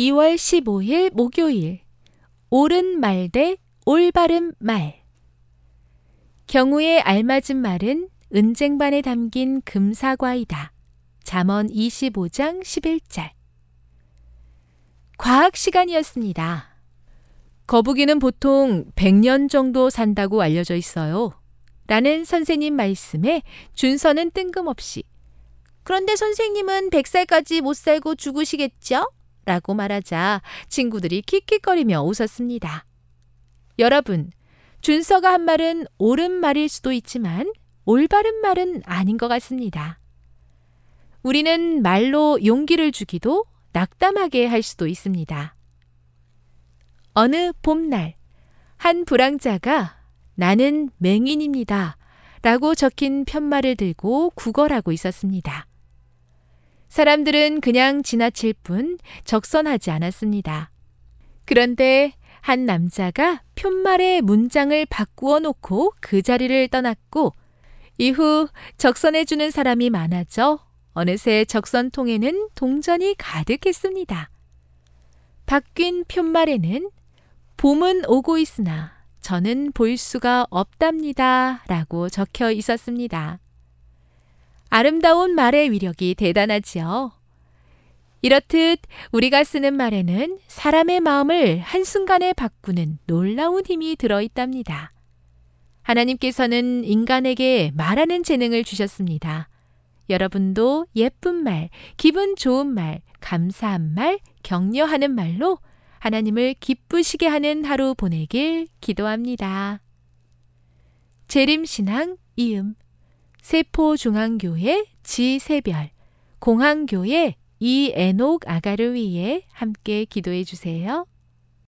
2월 15일 목요일 옳은 말 대 올바른 말 경우에 알맞은 말은 은쟁반에 담긴 금사과이다. 잠언 25장 11절 과학 시간이었습니다. 거북이는 보통 100년 정도 산다고 알려져 있어요. 라는 선생님 말씀에 준서는 뜬금없이 그런데 선생님은 100살까지 못 살고 죽으시겠죠? 라고 말하자 친구들이 킥킥거리며 웃었습니다. 여러분, 준서가 한 말은 옳은 말일 수도 있지만 올바른 말은 아닌 것 같습니다. 우리는 말로 용기를 주기도 낙담하게 할 수도 있습니다. 어느 봄날, 한 불황자가 나는 맹인입니다. 라고 적힌 편말을 들고 구걸하고 있었습니다. 사람들은 그냥 지나칠 뿐 적선하지 않았습니다. 그런데 한 남자가 편말의 문장을 바꾸어 놓고 그 자리를 떠났고 이후 적선해 주는 사람이 많아져 어느새 적선통에는 동전이 가득했습니다. 바뀐 편말에는 봄은 오고 있으나 저는 볼 수가 없답니다. 라고 적혀 있었습니다. 아름다운 말의 위력이 대단하지요. 이렇듯 우리가 쓰는 말에는 사람의 마음을 한순간에 바꾸는 놀라운 힘이 들어 있답니다. 하나님께서는 인간에게 말하는 재능을 주셨습니다. 여러분도 예쁜 말, 기분 좋은 말, 감사한 말, 격려하는 말로 하나님을 기쁘시게 하는 하루 보내길 기도합니다. 재림신앙 이음 세포중앙교회 지세별 공항교회 이애녹 아가를 위해 함께 기도해 주세요.